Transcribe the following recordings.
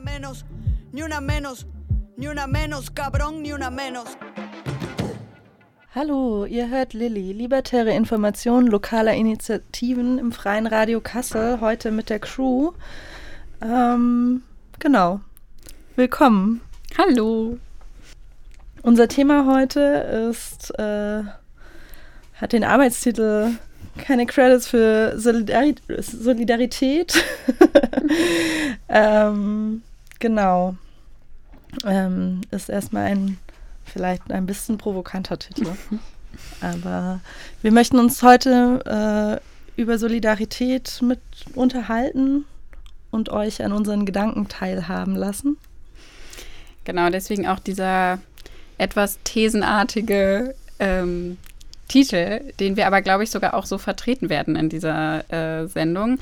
menos, ni una menos, ni una menos, cabrón, ni una menos. Hallo, ihr hört Lilly, libertäre Informationen lokaler Initiativen im Freien Radio Kassel, heute mit der Crew. Ähm, genau. Willkommen. Hallo. Unser Thema heute ist, äh, hat den Arbeitstitel keine Credits für Solidari Solidarität. ähm, genau. Ähm, ist erstmal ein vielleicht ein bisschen provokanter Titel. Aber wir möchten uns heute äh, über Solidarität mit unterhalten und euch an unseren Gedanken teilhaben lassen. Genau, deswegen auch dieser etwas thesenartige ähm, Titel, den wir aber, glaube ich, sogar auch so vertreten werden in dieser äh, Sendung.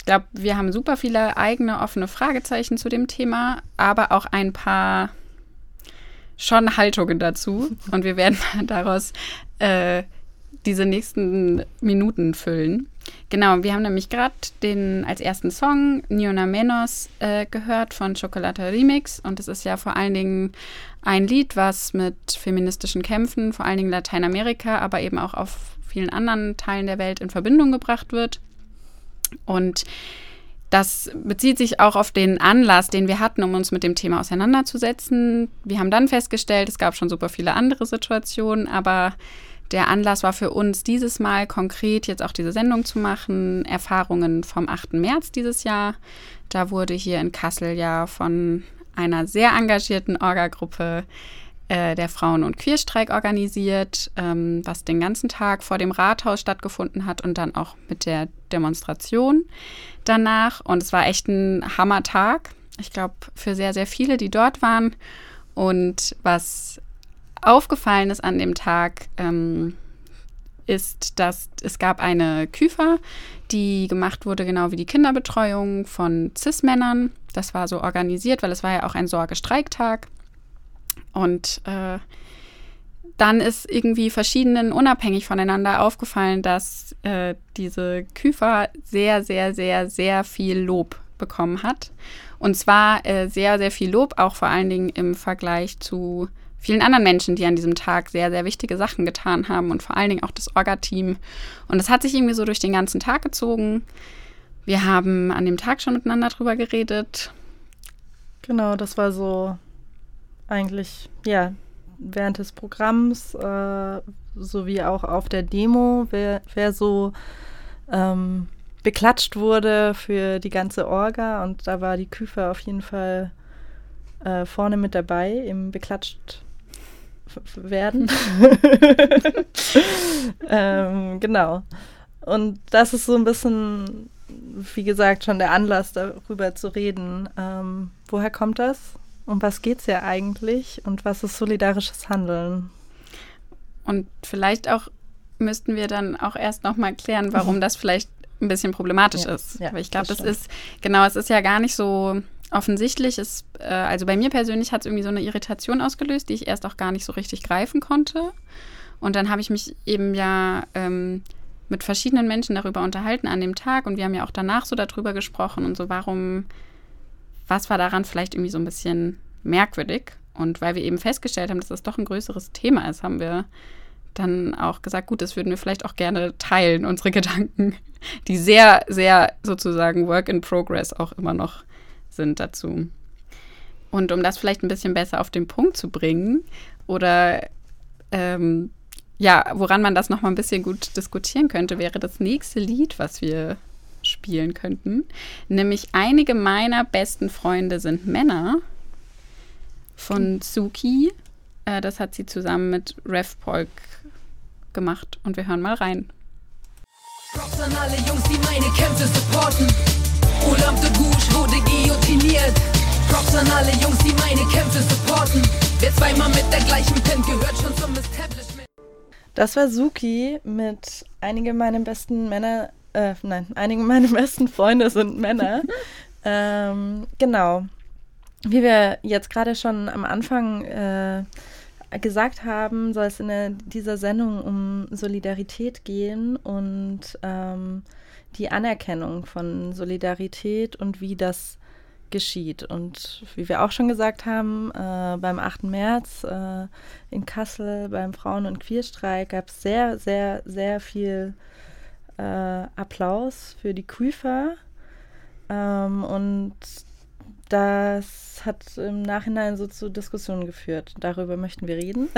Ich glaube, wir haben super viele eigene offene Fragezeichen zu dem Thema, aber auch ein paar schon Haltungen dazu. Und wir werden daraus äh, diese nächsten Minuten füllen. Genau, wir haben nämlich gerade den als ersten Song Niona Menos äh, gehört von Chocolata Remix. Und es ist ja vor allen Dingen ein Lied, was mit feministischen Kämpfen, vor allen Dingen Lateinamerika, aber eben auch auf vielen anderen Teilen der Welt in Verbindung gebracht wird. Und das bezieht sich auch auf den Anlass, den wir hatten, um uns mit dem Thema auseinanderzusetzen. Wir haben dann festgestellt, es gab schon super viele andere Situationen, aber der Anlass war für uns dieses Mal konkret jetzt auch diese Sendung zu machen, Erfahrungen vom 8. März dieses Jahr. Da wurde hier in Kassel ja von einer sehr engagierten Orga-Gruppe äh, der Frauen- und Queerstreik organisiert, ähm, was den ganzen Tag vor dem Rathaus stattgefunden hat und dann auch mit der Demonstration danach. Und es war echt ein Hammertag. Ich glaube, für sehr, sehr viele, die dort waren. Und was aufgefallen ist an dem Tag, ähm, ist, dass es gab eine Küfer, die gemacht wurde, genau wie die Kinderbetreuung von CIS-Männern. Das war so organisiert, weil es war ja auch ein Sorgestreiktag. Und äh, dann ist irgendwie verschiedenen unabhängig voneinander aufgefallen, dass äh, diese Küfer sehr, sehr, sehr, sehr viel Lob bekommen hat. Und zwar äh, sehr, sehr viel Lob, auch vor allen Dingen im Vergleich zu vielen anderen Menschen, die an diesem Tag sehr, sehr wichtige Sachen getan haben und vor allen Dingen auch das Orga-Team. Und das hat sich irgendwie so durch den ganzen Tag gezogen. Wir haben an dem Tag schon miteinander drüber geredet. Genau, das war so eigentlich, ja, während des Programms äh, sowie auch auf der Demo, wer, wer so ähm, beklatscht wurde für die ganze Orga und da war die Küfer auf jeden Fall äh, vorne mit dabei im beklatscht werden. ähm, genau. Und das ist so ein bisschen, wie gesagt, schon der Anlass, darüber zu reden. Ähm, woher kommt das? Um was geht es ja eigentlich? Und was ist solidarisches Handeln? Und vielleicht auch müssten wir dann auch erst nochmal klären, warum das vielleicht ein bisschen problematisch ja, ist. Ja, Weil ich glaube, das, das ist, genau, es ist ja gar nicht so offensichtlich ist, äh, also bei mir persönlich hat es irgendwie so eine Irritation ausgelöst, die ich erst auch gar nicht so richtig greifen konnte. Und dann habe ich mich eben ja ähm, mit verschiedenen Menschen darüber unterhalten an dem Tag und wir haben ja auch danach so darüber gesprochen und so, warum, was war daran vielleicht irgendwie so ein bisschen merkwürdig? Und weil wir eben festgestellt haben, dass das doch ein größeres Thema ist, haben wir dann auch gesagt, gut, das würden wir vielleicht auch gerne teilen, unsere Gedanken, die sehr, sehr sozusagen Work in Progress auch immer noch sind dazu. Und um das vielleicht ein bisschen besser auf den Punkt zu bringen oder ähm, ja, woran man das noch mal ein bisschen gut diskutieren könnte, wäre das nächste Lied, was wir spielen könnten. Nämlich einige meiner besten Freunde sind Männer von Suki. Äh, das hat sie zusammen mit Rev Polk gemacht und wir hören mal rein. Props an alle Jungs, die meine Kämpfe supporten. Olam de Gouche wurde guillotiniert. Props an alle Jungs, die meine Kämpfe supporten. Wer zweimal mit der gleichen pennt, gehört schon zum Establishment. Das war Suki mit einige meiner besten Männer, äh, nein, einige meiner besten Freunde sind Männer. ähm, genau. Wie wir jetzt gerade schon am Anfang äh, gesagt haben, soll es in der, dieser Sendung um Solidarität gehen und ähm, die Anerkennung von Solidarität und wie das geschieht. Und wie wir auch schon gesagt haben, äh, beim 8. März äh, in Kassel beim Frauen- und Queerstreik gab es sehr, sehr, sehr viel äh, Applaus für die Küfer. Ähm, und das hat im Nachhinein so zu Diskussionen geführt. Darüber möchten wir reden.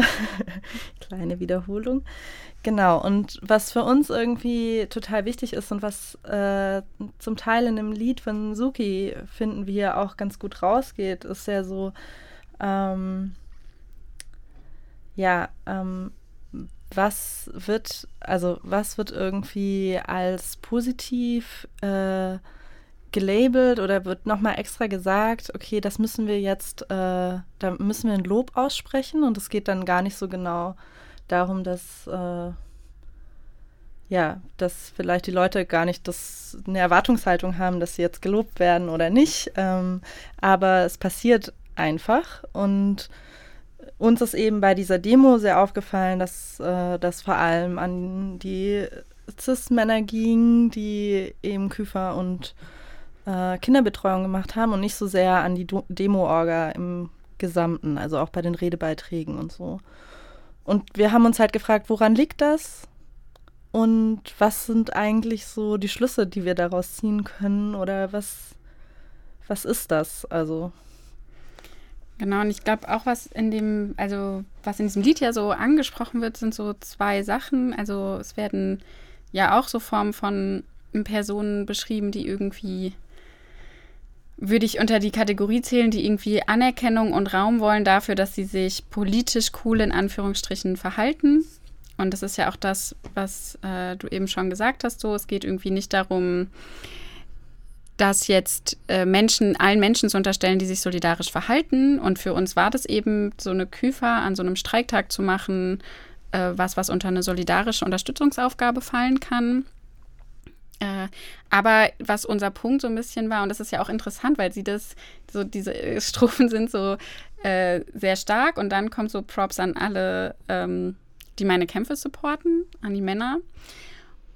Kleine Wiederholung. Genau, und was für uns irgendwie total wichtig ist und was äh, zum Teil in dem Lied von Suki finden wir auch ganz gut rausgeht, ist ja so, ähm, ja, ähm, was wird, also was wird irgendwie als positiv äh, gelabelt oder wird nochmal extra gesagt, okay, das müssen wir jetzt, äh, da müssen wir ein Lob aussprechen und es geht dann gar nicht so genau darum, dass äh, ja, dass vielleicht die Leute gar nicht das, eine Erwartungshaltung haben, dass sie jetzt gelobt werden oder nicht. Ähm, aber es passiert einfach. Und uns ist eben bei dieser Demo sehr aufgefallen, dass äh, das vor allem an die Cis-Männer ging, die eben Küfer und äh, Kinderbetreuung gemacht haben und nicht so sehr an die Demo-Orga im Gesamten, also auch bei den Redebeiträgen und so. Und wir haben uns halt gefragt, woran liegt das? Und was sind eigentlich so die Schlüsse, die wir daraus ziehen können? Oder was, was ist das? Also. Genau, und ich glaube auch, was in dem, also was in diesem Lied ja so angesprochen wird, sind so zwei Sachen. Also es werden ja auch so Formen von Personen beschrieben, die irgendwie würde ich unter die Kategorie zählen, die irgendwie Anerkennung und Raum wollen dafür, dass sie sich politisch cool in Anführungsstrichen verhalten. Und das ist ja auch das, was äh, du eben schon gesagt hast. So, es geht irgendwie nicht darum, dass jetzt äh, Menschen, allen Menschen zu unterstellen, die sich solidarisch verhalten. Und für uns war das eben so eine Küfer an so einem Streiktag zu machen, äh, was, was unter eine solidarische Unterstützungsaufgabe fallen kann. Äh, aber was unser Punkt so ein bisschen war, und das ist ja auch interessant, weil sie das, so diese Strophen sind so äh, sehr stark und dann kommt so Props an alle, ähm, die meine Kämpfe supporten, an die Männer.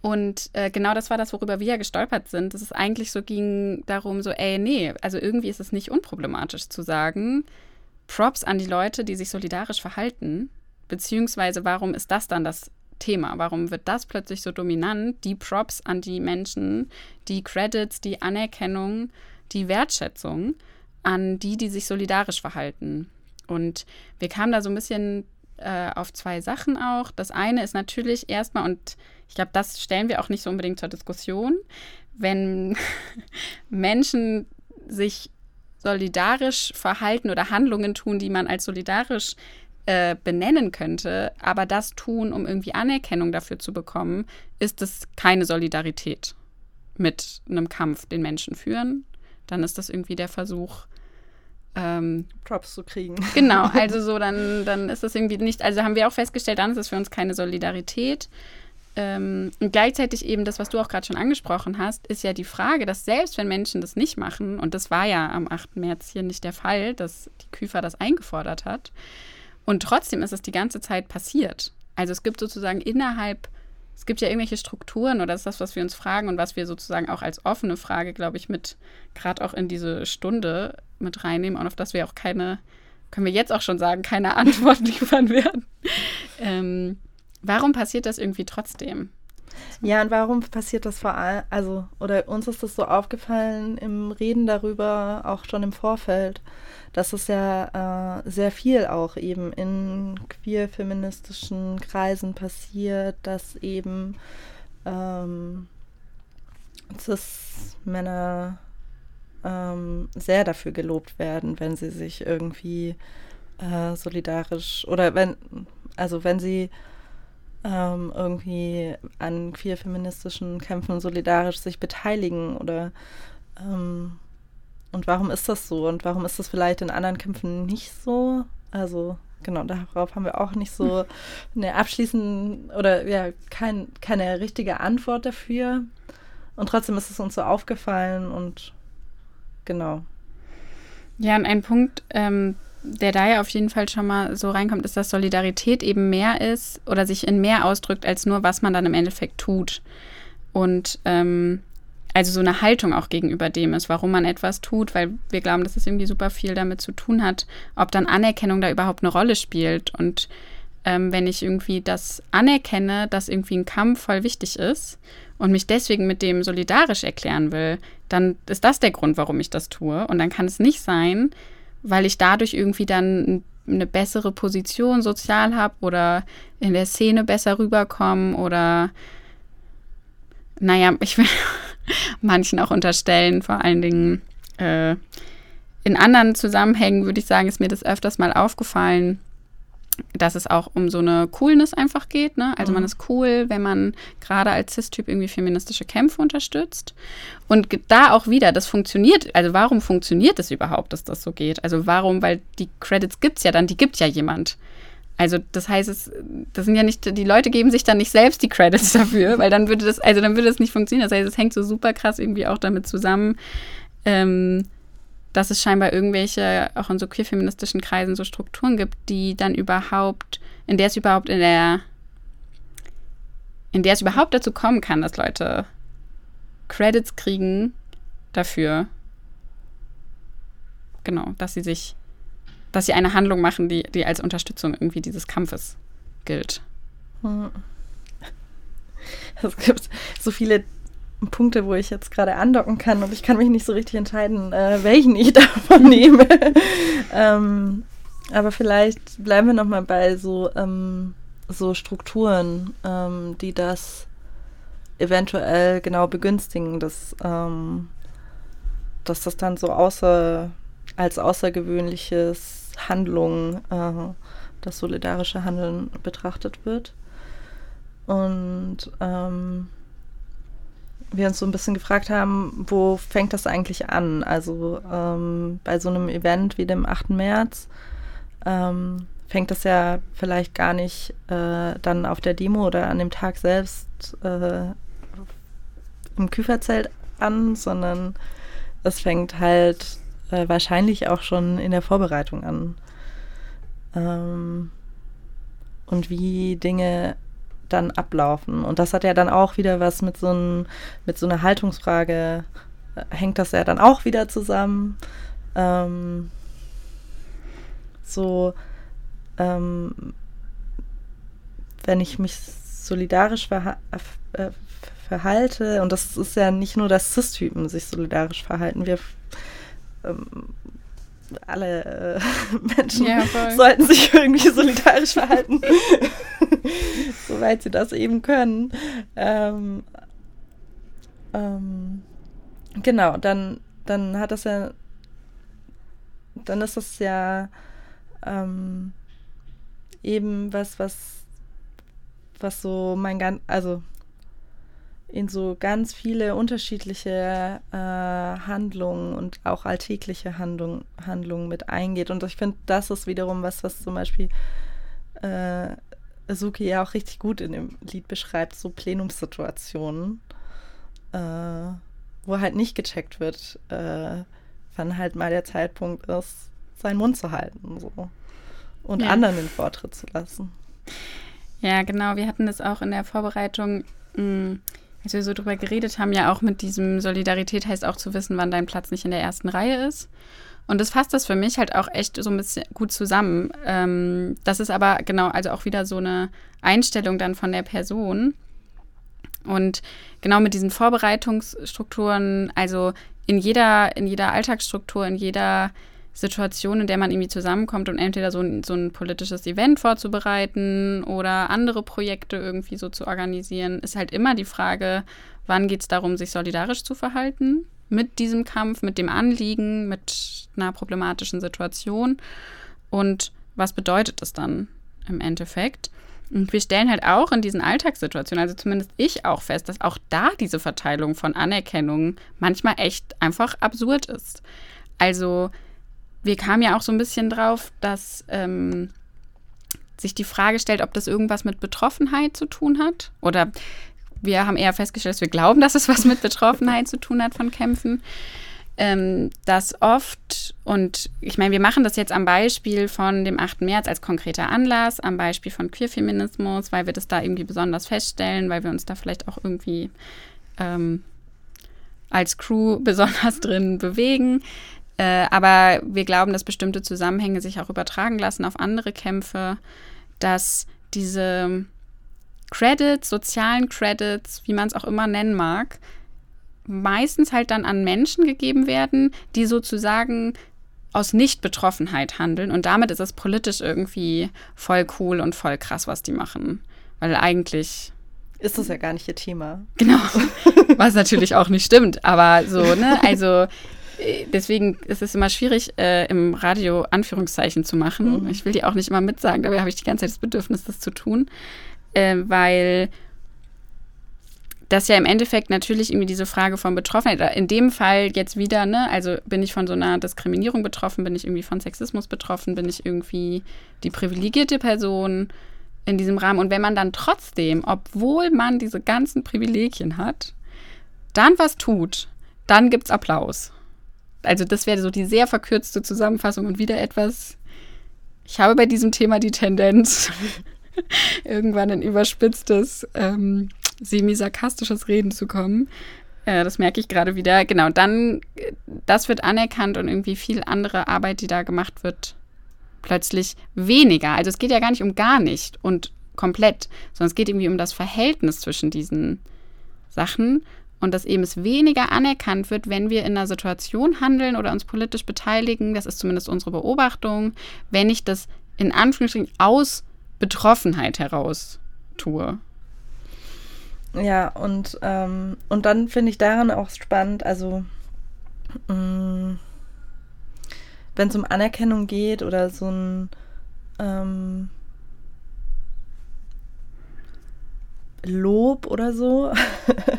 Und äh, genau das war das, worüber wir ja gestolpert sind. Dass es eigentlich so ging darum, so, ey, nee, also irgendwie ist es nicht unproblematisch zu sagen, Props an die Leute, die sich solidarisch verhalten. Beziehungsweise, warum ist das dann das Thema? Warum wird das plötzlich so dominant? Die Props an die Menschen, die Credits, die Anerkennung, die Wertschätzung an die, die sich solidarisch verhalten. Und wir kamen da so ein bisschen äh, auf zwei Sachen auch. Das eine ist natürlich erstmal, und ich glaube, das stellen wir auch nicht so unbedingt zur Diskussion, wenn Menschen sich solidarisch verhalten oder Handlungen tun, die man als solidarisch äh, benennen könnte, aber das tun, um irgendwie Anerkennung dafür zu bekommen, ist es keine Solidarität mit einem Kampf, den Menschen führen. Dann ist das irgendwie der Versuch, ähm, Props zu kriegen. Genau, also so, dann, dann ist das irgendwie nicht, also haben wir auch festgestellt, dann ist es für uns keine Solidarität. Ähm, und gleichzeitig eben das, was du auch gerade schon angesprochen hast, ist ja die Frage, dass selbst wenn Menschen das nicht machen, und das war ja am 8. März hier nicht der Fall, dass die Küfer das eingefordert hat, und trotzdem ist es die ganze Zeit passiert. Also es gibt sozusagen innerhalb, es gibt ja irgendwelche Strukturen oder das ist das, was wir uns fragen und was wir sozusagen auch als offene Frage, glaube ich, mit gerade auch in diese Stunde mit reinnehmen und auf das wir auch keine, können wir jetzt auch schon sagen, keine Antwort liefern werden. Ähm, warum passiert das irgendwie trotzdem? Ja, und warum passiert das vor allem, also, oder uns ist das so aufgefallen im Reden darüber, auch schon im Vorfeld, dass es ja äh, sehr viel auch eben in queer-feministischen Kreisen passiert, dass eben ähm, Cis-Männer ähm, sehr dafür gelobt werden, wenn sie sich irgendwie äh, solidarisch oder wenn, also wenn sie ähm, irgendwie an queer-feministischen Kämpfen solidarisch sich beteiligen oder ähm, und warum ist das so und warum ist das vielleicht in anderen Kämpfen nicht so? Also genau, darauf haben wir auch nicht so eine abschließende oder ja, kein, keine richtige Antwort dafür. Und trotzdem ist es uns so aufgefallen und Genau. Ja, und ein Punkt, ähm, der da ja auf jeden Fall schon mal so reinkommt, ist, dass Solidarität eben mehr ist oder sich in mehr ausdrückt, als nur, was man dann im Endeffekt tut. Und ähm, also so eine Haltung auch gegenüber dem ist, warum man etwas tut, weil wir glauben, dass es irgendwie super viel damit zu tun hat, ob dann Anerkennung da überhaupt eine Rolle spielt. Und ähm, wenn ich irgendwie das anerkenne, dass irgendwie ein Kampf voll wichtig ist und mich deswegen mit dem solidarisch erklären will, dann ist das der Grund, warum ich das tue. Und dann kann es nicht sein, weil ich dadurch irgendwie dann eine bessere Position sozial habe oder in der Szene besser rüberkomme oder naja, ich will manchen auch unterstellen, vor allen Dingen äh, in anderen Zusammenhängen würde ich sagen, ist mir das öfters mal aufgefallen, dass es auch um so eine Coolness einfach geht. Ne? Also mhm. man ist cool, wenn man gerade als Cis-Typ irgendwie feministische Kämpfe unterstützt. Und da auch wieder, das funktioniert. Also warum funktioniert es überhaupt, dass das so geht? Also warum? Weil die Credits gibt es ja dann, die gibt ja jemand. Also das heißt, es, das sind ja nicht, die Leute geben sich dann nicht selbst die Credits dafür, weil dann würde das, also dann würde das nicht funktionieren. Das heißt, es hängt so super krass irgendwie auch damit zusammen, ähm, dass es scheinbar irgendwelche, auch in so queer-feministischen Kreisen, so Strukturen gibt, die dann überhaupt, in der es überhaupt in der, in der es überhaupt dazu kommen kann, dass Leute Credits kriegen dafür, genau, dass sie sich dass sie eine Handlung machen, die, die als Unterstützung irgendwie dieses Kampfes gilt. Hm. Es gibt so viele Punkte, wo ich jetzt gerade andocken kann und ich kann mich nicht so richtig entscheiden, äh, welchen ich davon nehme. ähm, aber vielleicht bleiben wir noch mal bei so, ähm, so Strukturen, ähm, die das eventuell genau begünstigen, dass, ähm, dass das dann so außer, als außergewöhnliches Handlung, äh, das solidarische Handeln betrachtet wird. Und ähm, wir uns so ein bisschen gefragt haben, wo fängt das eigentlich an? Also ähm, bei so einem Event wie dem 8. März ähm, fängt das ja vielleicht gar nicht äh, dann auf der Demo oder an dem Tag selbst äh, im Küferzelt an, sondern es fängt halt äh, wahrscheinlich auch schon in der Vorbereitung an. Ähm, und wie Dinge dann ablaufen. Und das hat ja dann auch wieder was mit so, ein, mit so einer Haltungsfrage, äh, hängt das ja dann auch wieder zusammen. Ähm, so, ähm, wenn ich mich solidarisch verha äh, verhalte, und das ist ja nicht nur, dass Cis-Typen sich solidarisch verhalten, wir ähm, alle äh, Menschen ja, sollten sich irgendwie solidarisch verhalten, soweit sie das eben können. Ähm, ähm, genau, dann, dann hat das ja, dann ist das ja ähm, eben was, was, was so mein ganz, also in so ganz viele unterschiedliche äh, Handlungen und auch alltägliche Handlung, Handlungen mit eingeht. Und ich finde, das ist wiederum was, was zum Beispiel äh, Suki ja auch richtig gut in dem Lied beschreibt, so Plenumssituationen, äh, wo halt nicht gecheckt wird, äh, wann halt mal der Zeitpunkt ist, seinen Mund zu halten so. und ja. anderen den Vortritt zu lassen. Ja, genau. Wir hatten das auch in der Vorbereitung. Mh, mm, als wir so drüber geredet haben, ja auch mit diesem Solidarität heißt auch zu wissen, wann dein Platz nicht in der ersten Reihe ist. Und das fasst das für mich halt auch echt so ein bisschen gut zusammen. Ähm, das ist aber genau, also auch wieder so eine Einstellung dann von der Person. Und genau mit diesen Vorbereitungsstrukturen, also in jeder, in jeder Alltagsstruktur, in jeder Situation, in der man irgendwie zusammenkommt und entweder so ein, so ein politisches Event vorzubereiten oder andere Projekte irgendwie so zu organisieren, ist halt immer die Frage, wann geht es darum, sich solidarisch zu verhalten mit diesem Kampf, mit dem Anliegen, mit einer problematischen Situation und was bedeutet das dann im Endeffekt? Und wir stellen halt auch in diesen Alltagssituationen, also zumindest ich auch fest, dass auch da diese Verteilung von Anerkennung manchmal echt einfach absurd ist. Also wir kamen ja auch so ein bisschen drauf, dass ähm, sich die Frage stellt, ob das irgendwas mit Betroffenheit zu tun hat. Oder wir haben eher festgestellt, dass wir glauben, dass es was mit Betroffenheit zu tun hat von Kämpfen. Ähm, dass oft, und ich meine, wir machen das jetzt am Beispiel von dem 8. März als konkreter Anlass, am Beispiel von Queerfeminismus, weil wir das da irgendwie besonders feststellen, weil wir uns da vielleicht auch irgendwie ähm, als Crew besonders drin bewegen. Äh, aber wir glauben, dass bestimmte Zusammenhänge sich auch übertragen lassen auf andere Kämpfe, dass diese Credits, sozialen Credits, wie man es auch immer nennen mag, meistens halt dann an Menschen gegeben werden, die sozusagen aus Nichtbetroffenheit handeln. Und damit ist es politisch irgendwie voll cool und voll krass, was die machen. Weil eigentlich. Ist das ja gar nicht ihr Thema. Genau. Was natürlich auch nicht stimmt. Aber so, ne? Also deswegen ist es immer schwierig, äh, im Radio Anführungszeichen zu machen. Mhm. Ich will die auch nicht immer mitsagen, dabei habe ich die ganze Zeit das Bedürfnis, das zu tun. Äh, weil das ja im Endeffekt natürlich irgendwie diese Frage von Betroffenheit, in dem Fall jetzt wieder, ne, also bin ich von so einer Diskriminierung betroffen, bin ich irgendwie von Sexismus betroffen, bin ich irgendwie die privilegierte Person in diesem Rahmen. Und wenn man dann trotzdem, obwohl man diese ganzen Privilegien hat, dann was tut, dann gibt es Applaus. Also das wäre so die sehr verkürzte Zusammenfassung und wieder etwas, ich habe bei diesem Thema die Tendenz, irgendwann ein überspitztes ähm, semi-sarkastisches Reden zu kommen. Äh, das merke ich gerade wieder. Genau, dann, das wird anerkannt und irgendwie viel andere Arbeit, die da gemacht wird, plötzlich weniger. Also es geht ja gar nicht um gar nicht und komplett, sondern es geht irgendwie um das Verhältnis zwischen diesen Sachen und dass eben es weniger anerkannt wird, wenn wir in einer Situation handeln oder uns politisch beteiligen. Das ist zumindest unsere Beobachtung, wenn ich das in Anführungsstrichen aus Betroffenheit heraus tue. Ja, und, ähm, und dann finde ich daran auch spannend, also mm, wenn es um Anerkennung geht oder so ein ähm, Lob oder so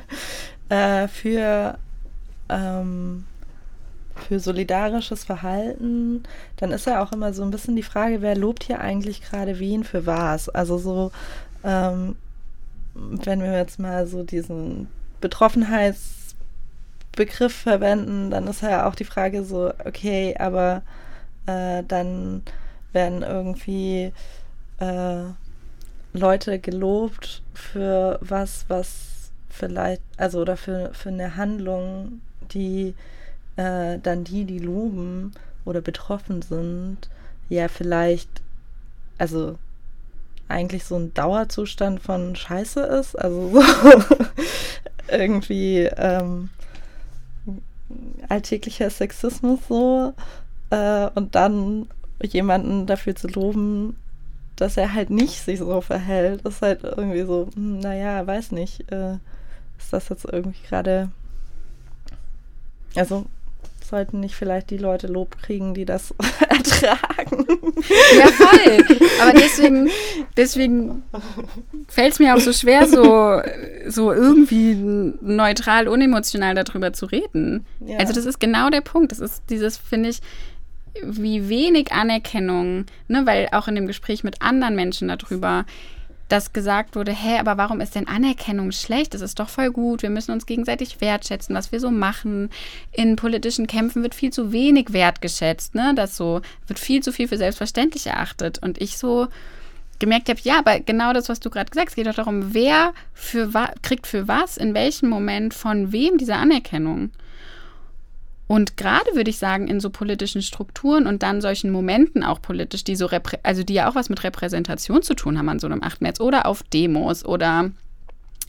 äh, für, ähm, für solidarisches Verhalten, dann ist ja auch immer so ein bisschen die Frage, wer lobt hier eigentlich gerade wen für was? Also so, ähm, wenn wir jetzt mal so diesen Betroffenheitsbegriff verwenden, dann ist ja auch die Frage so, okay, aber äh, dann werden irgendwie äh, Leute gelobt für was, was vielleicht, also oder für, für eine Handlung, die äh, dann die, die loben oder betroffen sind, ja vielleicht, also eigentlich so ein Dauerzustand von Scheiße ist. Also so irgendwie ähm, alltäglicher Sexismus so. Äh, und dann jemanden dafür zu loben, dass er halt nicht sich so verhält, ist halt irgendwie so, hm, naja, weiß nicht. Äh, ist das jetzt irgendwie gerade. Also sollten nicht vielleicht die Leute Lob kriegen, die das ertragen. Ja, voll. Aber deswegen, deswegen fällt es mir auch so schwer, so, so irgendwie neutral, unemotional darüber zu reden. Ja. Also das ist genau der Punkt. Das ist dieses, finde ich, wie wenig Anerkennung, ne, weil auch in dem Gespräch mit anderen Menschen darüber, dass gesagt wurde, hä, aber warum ist denn Anerkennung schlecht? Das ist doch voll gut. Wir müssen uns gegenseitig wertschätzen, was wir so machen. In politischen Kämpfen wird viel zu wenig wertgeschätzt, ne? Das so wird viel zu viel für selbstverständlich erachtet. Und ich so gemerkt habe, ja, aber genau das, was du gerade gesagt hast, geht doch darum, wer für kriegt für was, in welchem Moment, von wem diese Anerkennung. Und gerade würde ich sagen, in so politischen Strukturen und dann solchen Momenten auch politisch, die so, also die ja auch was mit Repräsentation zu tun haben an so einem 8. März oder auf Demos oder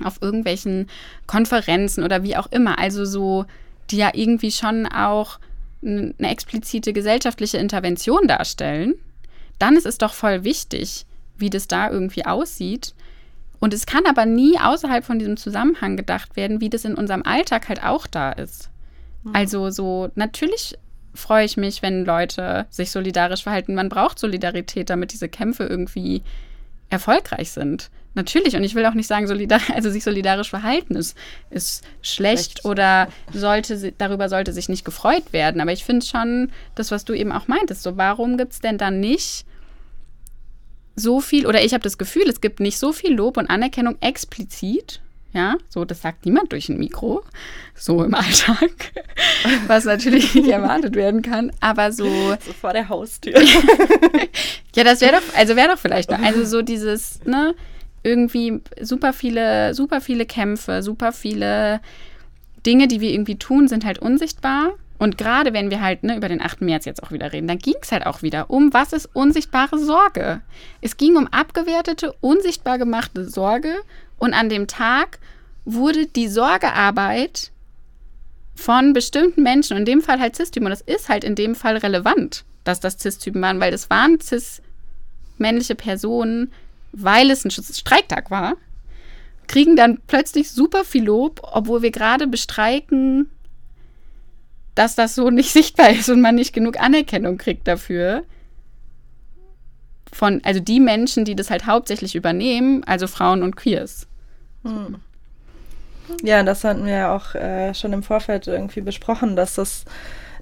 auf irgendwelchen Konferenzen oder wie auch immer. Also so, die ja irgendwie schon auch eine explizite gesellschaftliche Intervention darstellen. Dann ist es doch voll wichtig, wie das da irgendwie aussieht. Und es kann aber nie außerhalb von diesem Zusammenhang gedacht werden, wie das in unserem Alltag halt auch da ist. Mhm. Also so, natürlich freue ich mich, wenn Leute sich solidarisch verhalten. Man braucht Solidarität, damit diese Kämpfe irgendwie erfolgreich sind. Natürlich, und ich will auch nicht sagen, solidar also sich solidarisch verhalten ist, ist schlecht, schlecht. oder sollte, darüber sollte sich nicht gefreut werden. Aber ich finde schon, das, was du eben auch meintest, so warum gibt es denn dann nicht so viel, oder ich habe das Gefühl, es gibt nicht so viel Lob und Anerkennung explizit ja, so, das sagt niemand durch ein Mikro, so im Alltag, was natürlich nicht erwartet werden kann, aber so. So vor der Haustür. ja, das wäre doch, also wäre doch vielleicht noch, also so dieses, ne, irgendwie super viele, super viele Kämpfe, super viele Dinge, die wir irgendwie tun, sind halt unsichtbar. Und gerade wenn wir halt ne, über den 8. März jetzt auch wieder reden, dann ging es halt auch wieder um, was ist unsichtbare Sorge? Es ging um abgewertete, unsichtbar gemachte Sorge. Und an dem Tag wurde die Sorgearbeit von bestimmten Menschen, in dem Fall halt Cis-Typen, und das ist halt in dem Fall relevant, dass das Cis-Typen waren, weil das waren cis-männliche Personen, weil es ein Streiktag war, kriegen dann plötzlich super viel Lob, obwohl wir gerade bestreiken, dass das so nicht sichtbar ist und man nicht genug Anerkennung kriegt dafür. Von, also die Menschen, die das halt hauptsächlich übernehmen, also Frauen und Queers. Hm. Ja, das hatten wir ja auch äh, schon im Vorfeld irgendwie besprochen, dass das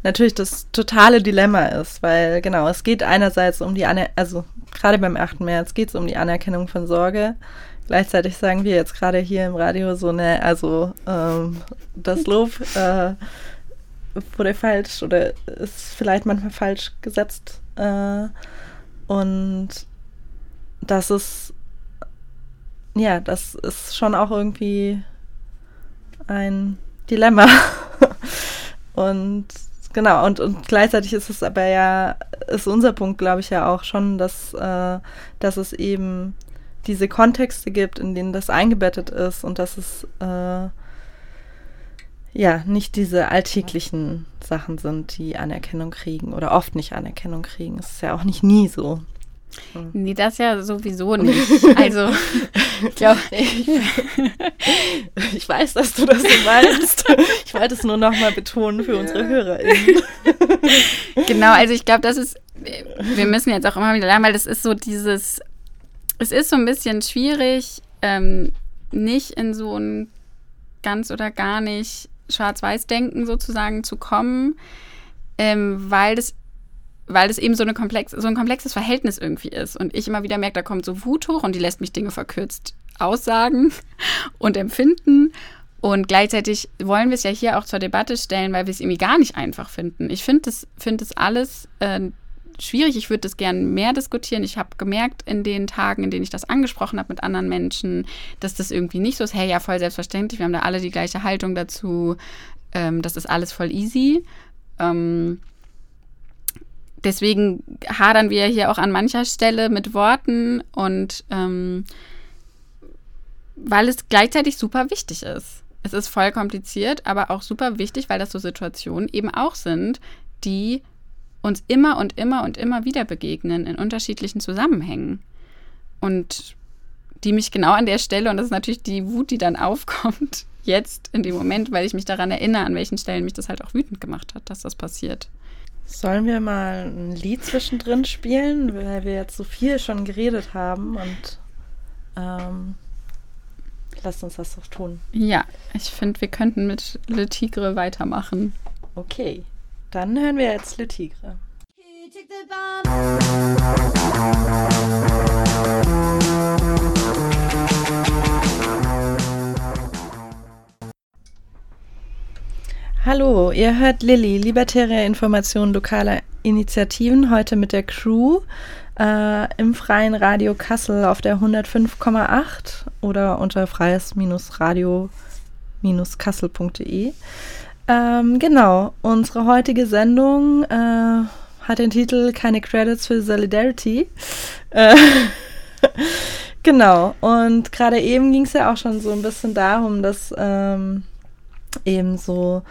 natürlich das totale Dilemma ist, weil genau, es geht einerseits um die, Aner also gerade beim 8. März geht es um die Anerkennung von Sorge. Gleichzeitig sagen wir jetzt gerade hier im Radio so, ne, also ähm, das Lob äh, wurde falsch oder ist vielleicht manchmal falsch gesetzt. Äh, und das ist, ja, das ist schon auch irgendwie ein Dilemma. und genau, und, und gleichzeitig ist es aber ja, ist unser Punkt, glaube ich, ja auch schon, dass, äh, dass es eben diese Kontexte gibt, in denen das eingebettet ist und dass es äh, ja nicht diese alltäglichen Sachen sind, die Anerkennung kriegen oder oft nicht Anerkennung kriegen. Es ist ja auch nicht nie so. Hm. Nee, das ja sowieso nicht. Also, ich glaube. ich weiß, dass du das so meinst. Ich wollte es nur nochmal betonen für unsere HörerInnen. Genau, also ich glaube, das ist. Wir müssen jetzt auch immer wieder lernen, weil das ist so dieses. Es ist so ein bisschen schwierig, ähm, nicht in so ein ganz oder gar nicht Schwarz-Weiß-Denken sozusagen zu kommen, ähm, weil das weil es eben so, eine komplex, so ein komplexes Verhältnis irgendwie ist. Und ich immer wieder merke, da kommt so Wut hoch und die lässt mich Dinge verkürzt aussagen und empfinden. Und gleichzeitig wollen wir es ja hier auch zur Debatte stellen, weil wir es irgendwie gar nicht einfach finden. Ich finde das, find das alles äh, schwierig. Ich würde das gerne mehr diskutieren. Ich habe gemerkt in den Tagen, in denen ich das angesprochen habe mit anderen Menschen, dass das irgendwie nicht so ist. Hey, ja, voll selbstverständlich. Wir haben da alle die gleiche Haltung dazu. Ähm, das ist alles voll easy. Ähm, deswegen hadern wir hier auch an mancher Stelle mit Worten und ähm, weil es gleichzeitig super wichtig ist. Es ist voll kompliziert, aber auch super wichtig, weil das so Situationen eben auch sind, die uns immer und immer und immer wieder begegnen in unterschiedlichen Zusammenhängen. Und die mich genau an der Stelle, und das ist natürlich die Wut, die dann aufkommt, jetzt in dem Moment, weil ich mich daran erinnere, an welchen Stellen mich das halt auch wütend gemacht hat, dass das passiert. Sollen wir mal ein Lied zwischendrin spielen, weil wir jetzt so viel schon geredet haben und ähm, lasst uns das doch tun. Ja, ich finde, wir könnten mit Le Tigre weitermachen. Okay, dann hören wir jetzt Le Tigre. Hallo, ihr hört Lilly, libertäre Informationen lokaler Initiativen, heute mit der Crew äh, im freien Radio Kassel auf der 105,8 oder unter freies-radio-kassel.de. Ähm, genau, unsere heutige Sendung äh, hat den Titel Keine Credits für Solidarity. Äh, genau, und gerade eben ging es ja auch schon so ein bisschen darum, dass ähm, eben so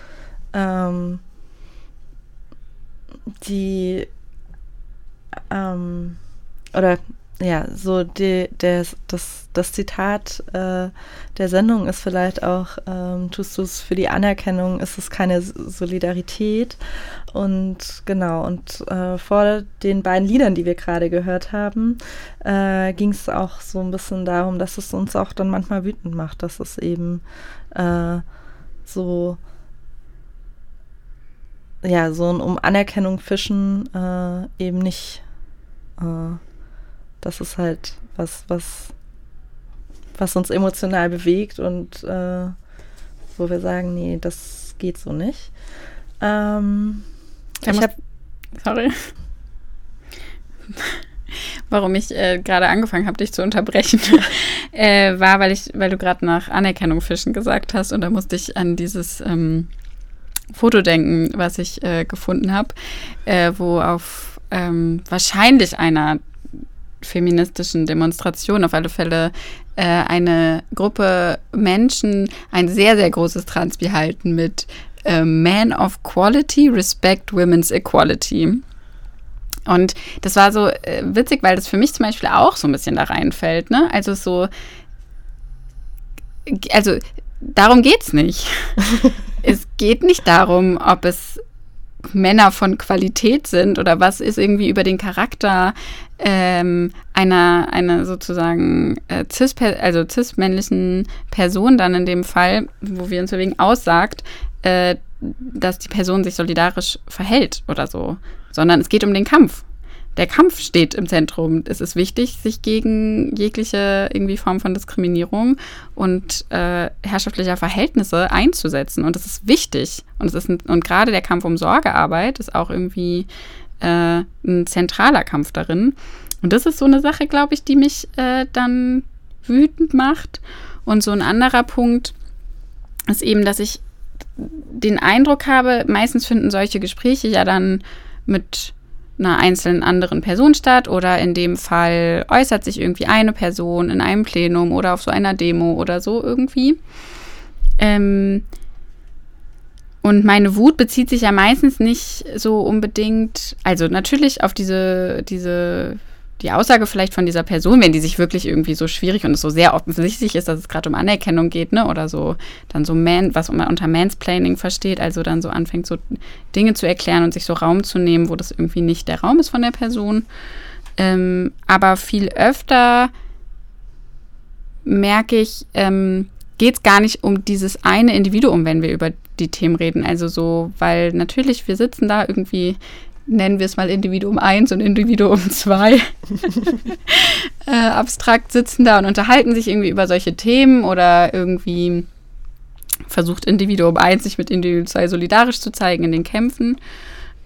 ähm, die ähm, oder ja, so die, der, das, das Zitat äh, der Sendung ist vielleicht auch, ähm, tust du es für die Anerkennung, ist es keine Solidarität. Und genau, und äh, vor den beiden Liedern, die wir gerade gehört haben, äh, ging es auch so ein bisschen darum, dass es uns auch dann manchmal wütend macht, dass es eben äh, so ja, so ein um Anerkennung fischen äh, eben nicht. Äh, das ist halt was, was, was uns emotional bewegt und äh, wo wir sagen, nee, das geht so nicht. Ähm, ich hab, sorry. warum ich äh, gerade angefangen habe, dich zu unterbrechen, äh, war, weil ich, weil du gerade nach Anerkennung fischen gesagt hast und da musste ich an dieses ähm, Foto denken, was ich äh, gefunden habe, äh, wo auf ähm, wahrscheinlich einer feministischen Demonstration auf alle Fälle äh, eine Gruppe Menschen ein sehr, sehr großes Transpi halten mit äh, Man of Quality, Respect Women's Equality. Und das war so äh, witzig, weil das für mich zum Beispiel auch so ein bisschen da reinfällt. Ne? Also so, also darum geht es nicht. es geht nicht darum, ob es Männer von Qualität sind oder was ist irgendwie über den Charakter ähm, einer, einer sozusagen äh, cis, also cis-männlichen Person dann in dem Fall, wo wir uns wegen aussagt, äh, dass die Person sich solidarisch verhält oder so, sondern es geht um den Kampf. Der Kampf steht im Zentrum. Es ist wichtig, sich gegen jegliche irgendwie Form von Diskriminierung und äh, herrschaftlicher Verhältnisse einzusetzen. Und das ist wichtig. Und, es ist ein, und gerade der Kampf um Sorgearbeit ist auch irgendwie äh, ein zentraler Kampf darin. Und das ist so eine Sache, glaube ich, die mich äh, dann wütend macht. Und so ein anderer Punkt ist eben, dass ich den Eindruck habe, meistens finden solche Gespräche ja dann mit einer einzelnen anderen Person statt oder in dem Fall äußert sich irgendwie eine Person in einem Plenum oder auf so einer Demo oder so irgendwie. Ähm und meine Wut bezieht sich ja meistens nicht so unbedingt, also natürlich auf diese, diese die Aussage vielleicht von dieser Person, wenn die sich wirklich irgendwie so schwierig und es so sehr offensichtlich ist, dass es gerade um Anerkennung geht, ne, oder so, dann so Man, was man unter Mansplaining versteht, also dann so anfängt, so Dinge zu erklären und sich so Raum zu nehmen, wo das irgendwie nicht der Raum ist von der Person. Ähm, aber viel öfter merke ich, ähm, geht es gar nicht um dieses eine Individuum, wenn wir über die Themen reden. Also so, weil natürlich, wir sitzen da irgendwie nennen wir es mal Individuum 1 und Individuum 2, äh, abstrakt sitzen da und unterhalten sich irgendwie über solche Themen oder irgendwie versucht Individuum 1 sich mit Individuum 2 solidarisch zu zeigen in den Kämpfen.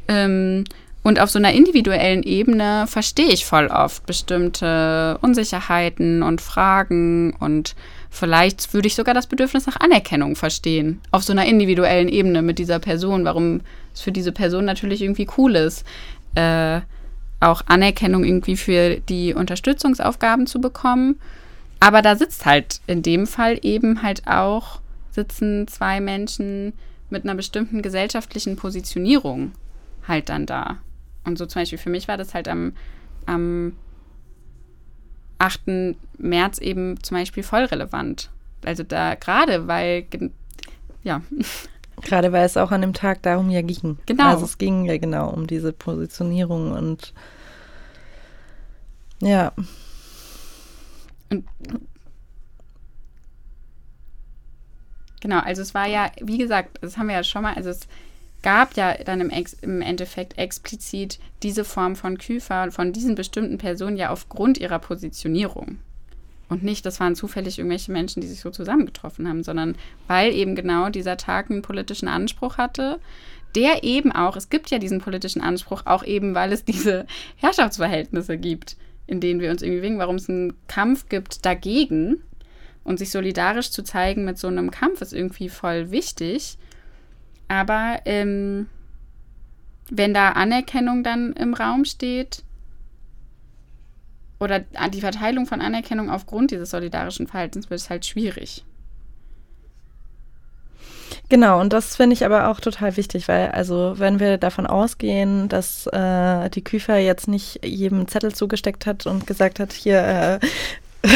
Ähm, und auf so einer individuellen Ebene verstehe ich voll oft bestimmte Unsicherheiten und Fragen und vielleicht würde ich sogar das Bedürfnis nach Anerkennung verstehen. Auf so einer individuellen Ebene mit dieser Person, warum es für diese Person natürlich irgendwie cool ist, äh, auch Anerkennung irgendwie für die Unterstützungsaufgaben zu bekommen. Aber da sitzt halt in dem Fall eben halt auch, sitzen zwei Menschen mit einer bestimmten gesellschaftlichen Positionierung halt dann da. Und so zum Beispiel für mich war das halt am, am 8. März eben zum Beispiel voll relevant. Also da gerade, weil, ja. Gerade weil es auch an dem Tag darum ja ging. Genau. Also es ging ja genau um diese Positionierung und ja. Und genau, also es war ja, wie gesagt, das haben wir ja schon mal, also es gab ja dann im, Ex im Endeffekt explizit diese Form von Küfer von diesen bestimmten Personen ja aufgrund ihrer Positionierung. Und nicht, das waren zufällig irgendwelche Menschen, die sich so zusammengetroffen haben, sondern weil eben genau dieser Tag einen politischen Anspruch hatte, der eben auch, es gibt ja diesen politischen Anspruch, auch eben, weil es diese Herrschaftsverhältnisse gibt, in denen wir uns irgendwie wingen, warum es einen Kampf gibt dagegen und sich solidarisch zu zeigen mit so einem Kampf ist irgendwie voll wichtig. Aber ähm, wenn da Anerkennung dann im Raum steht oder die Verteilung von Anerkennung aufgrund dieses solidarischen Verhaltens, wird halt schwierig. Genau, und das finde ich aber auch total wichtig, weil also wenn wir davon ausgehen, dass äh, die Küfer jetzt nicht jedem Zettel zugesteckt hat und gesagt hat, hier äh,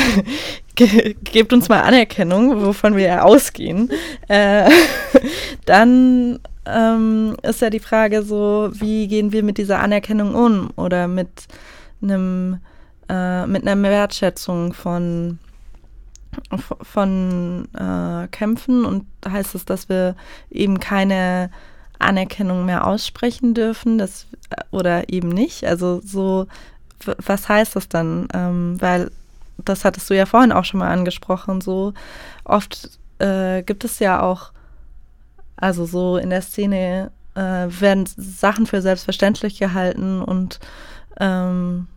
ge gebt uns mal Anerkennung, wovon wir ja ausgehen, äh, dann ähm, ist ja die Frage so, wie gehen wir mit dieser Anerkennung um oder mit einem äh, mit einer Wertschätzung von von äh, Kämpfen und heißt es, dass wir eben keine Anerkennung mehr aussprechen dürfen, das, oder eben nicht. Also so, was heißt das dann? Ähm, weil das hattest du ja vorhin auch schon mal angesprochen, so oft äh, gibt es ja auch, also so in der Szene äh, werden Sachen für selbstverständlich gehalten und ähm,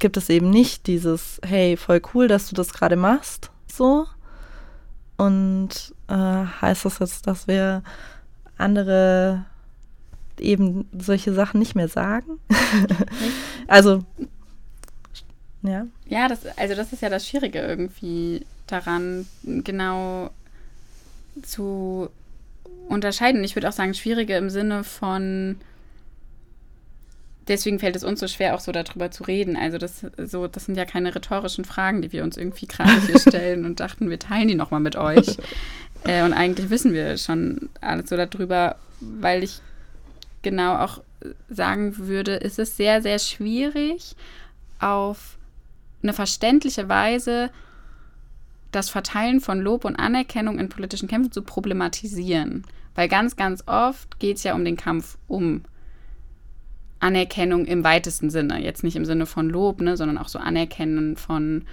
gibt es eben nicht dieses, hey, voll cool, dass du das gerade machst, so. Und äh, heißt das jetzt, dass wir andere eben solche Sachen nicht mehr sagen? also, ja. Ja, das, also das ist ja das Schwierige irgendwie daran, genau zu unterscheiden. Ich würde auch sagen, Schwierige im Sinne von deswegen fällt es uns so schwer, auch so darüber zu reden. Also das, so, das sind ja keine rhetorischen Fragen, die wir uns irgendwie gerade hier stellen und dachten, wir teilen die nochmal mit euch. Äh, und eigentlich wissen wir schon alles so darüber, weil ich genau auch sagen würde, ist es sehr, sehr schwierig, auf eine verständliche Weise das Verteilen von Lob und Anerkennung in politischen Kämpfen zu problematisieren. Weil ganz, ganz oft geht es ja um den Kampf um Anerkennung im weitesten Sinne. Jetzt nicht im Sinne von Lob, ne, sondern auch so Anerkennen von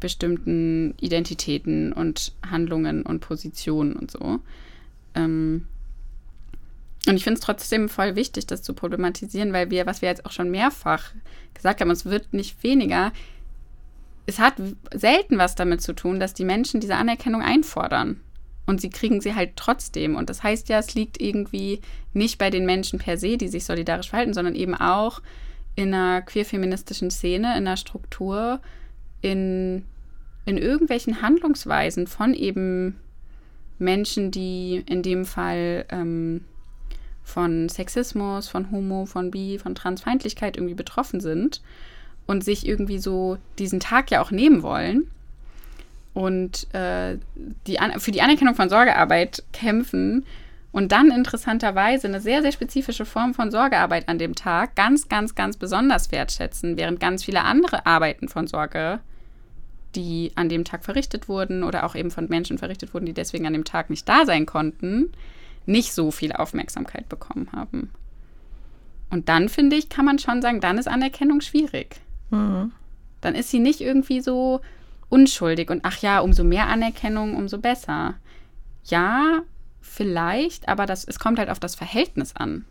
bestimmten Identitäten und Handlungen und Positionen und so. Ähm und ich finde es trotzdem voll wichtig, das zu problematisieren, weil wir, was wir jetzt auch schon mehrfach gesagt haben, es wird nicht weniger. Es hat selten was damit zu tun, dass die Menschen diese Anerkennung einfordern. Und sie kriegen sie halt trotzdem. Und das heißt ja, es liegt irgendwie nicht bei den Menschen per se, die sich solidarisch verhalten, sondern eben auch in einer queer-feministischen Szene, in einer Struktur, in, in irgendwelchen Handlungsweisen von eben Menschen, die in dem Fall ähm, von Sexismus, von Homo, von Bi, von Transfeindlichkeit irgendwie betroffen sind und sich irgendwie so diesen Tag ja auch nehmen wollen und äh, die für die Anerkennung von Sorgearbeit kämpfen und dann interessanterweise eine sehr, sehr spezifische Form von Sorgearbeit an dem Tag ganz, ganz, ganz besonders wertschätzen, während ganz viele andere Arbeiten von Sorge, die an dem Tag verrichtet wurden oder auch eben von Menschen verrichtet wurden, die deswegen an dem Tag nicht da sein konnten, nicht so viel Aufmerksamkeit bekommen haben. Und dann finde ich, kann man schon sagen, dann ist Anerkennung schwierig. Mhm. Dann ist sie nicht irgendwie so, unschuldig und ach ja, umso mehr Anerkennung, umso besser. Ja, vielleicht, aber das, es kommt halt auf das Verhältnis an.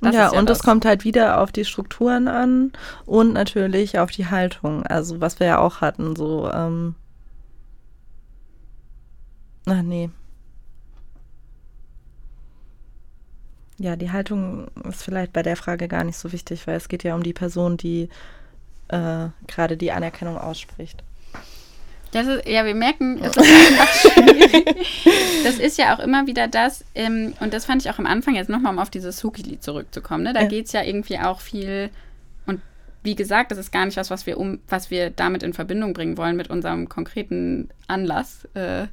Das ja, ja, und es kommt halt wieder auf die Strukturen an und natürlich auf die Haltung. Also was wir ja auch hatten, so, ähm Ach nee. Ja, die Haltung ist vielleicht bei der Frage gar nicht so wichtig, weil es geht ja um die Person, die äh, gerade die Anerkennung ausspricht. Das ist, ja, wir merken, es ist einfach schwierig. Das ist ja auch immer wieder das, ähm, und das fand ich auch am Anfang jetzt nochmal, um auf dieses Suki-Lied zurückzukommen. Ne? Da ja. geht es ja irgendwie auch viel, und wie gesagt, das ist gar nicht was, was wir, um, was wir damit in Verbindung bringen wollen mit unserem konkreten Anlass. Äh,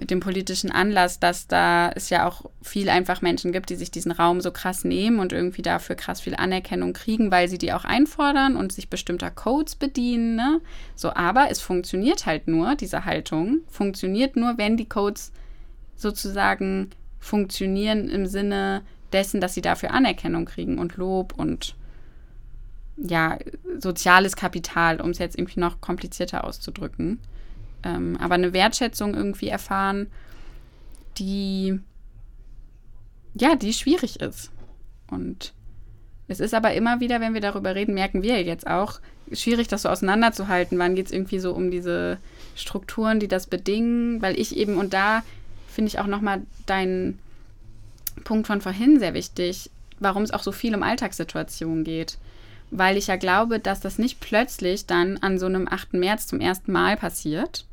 mit dem politischen Anlass, dass da es ja auch viel einfach Menschen gibt, die sich diesen Raum so krass nehmen und irgendwie dafür krass viel Anerkennung kriegen, weil sie die auch einfordern und sich bestimmter Codes bedienen. Ne? So, aber es funktioniert halt nur, diese Haltung funktioniert nur, wenn die Codes sozusagen funktionieren im Sinne dessen, dass sie dafür Anerkennung kriegen und Lob und ja, soziales Kapital, um es jetzt irgendwie noch komplizierter auszudrücken ähm, aber eine Wertschätzung irgendwie erfahren, die ja, die schwierig ist. Und es ist aber immer wieder, wenn wir darüber reden, merken wir jetzt auch, schwierig, das so auseinanderzuhalten. Wann geht es irgendwie so um diese Strukturen, die das bedingen? Weil ich eben, und da finde ich auch nochmal deinen Punkt von vorhin sehr wichtig, warum es auch so viel um Alltagssituationen geht. Weil ich ja glaube, dass das nicht plötzlich dann an so einem 8. März zum ersten Mal passiert,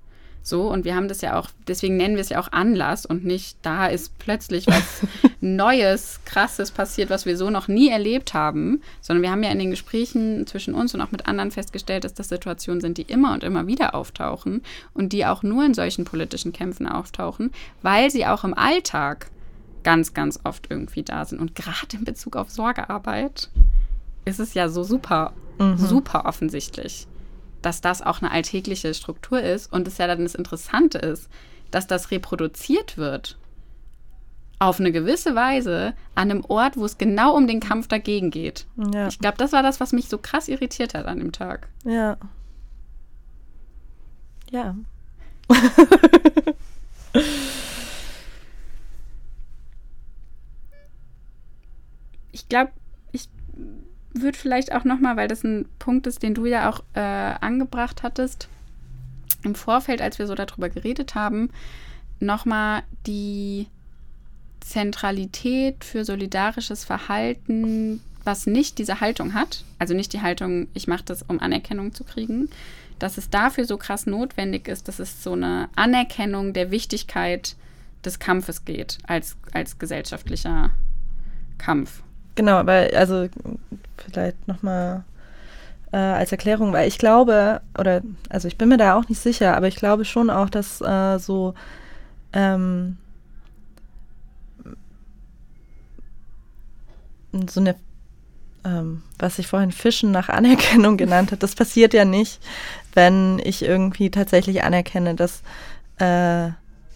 so, und wir haben das ja auch, deswegen nennen wir es ja auch Anlass und nicht, da ist plötzlich was Neues, Krasses passiert, was wir so noch nie erlebt haben, sondern wir haben ja in den Gesprächen zwischen uns und auch mit anderen festgestellt, dass das Situationen sind, die immer und immer wieder auftauchen und die auch nur in solchen politischen Kämpfen auftauchen, weil sie auch im Alltag ganz, ganz oft irgendwie da sind. Und gerade in Bezug auf Sorgearbeit ist es ja so super, mhm. super offensichtlich dass das auch eine alltägliche Struktur ist und es ja dann das Interessante ist, dass das reproduziert wird auf eine gewisse Weise an einem Ort, wo es genau um den Kampf dagegen geht. Ja. Ich glaube, das war das, was mich so krass irritiert hat an dem Tag. Ja. Ja. ich glaube, würde vielleicht auch nochmal, weil das ein Punkt ist, den du ja auch äh, angebracht hattest, im Vorfeld, als wir so darüber geredet haben, nochmal die Zentralität für solidarisches Verhalten, was nicht diese Haltung hat, also nicht die Haltung, ich mache das, um Anerkennung zu kriegen, dass es dafür so krass notwendig ist, dass es so eine Anerkennung der Wichtigkeit des Kampfes geht, als, als gesellschaftlicher Kampf. Genau, weil, also vielleicht nochmal äh, als Erklärung, weil ich glaube, oder also ich bin mir da auch nicht sicher, aber ich glaube schon auch, dass äh, so ähm, so eine ähm, was ich vorhin Fischen nach Anerkennung genannt habe, das passiert ja nicht, wenn ich irgendwie tatsächlich anerkenne, dass äh,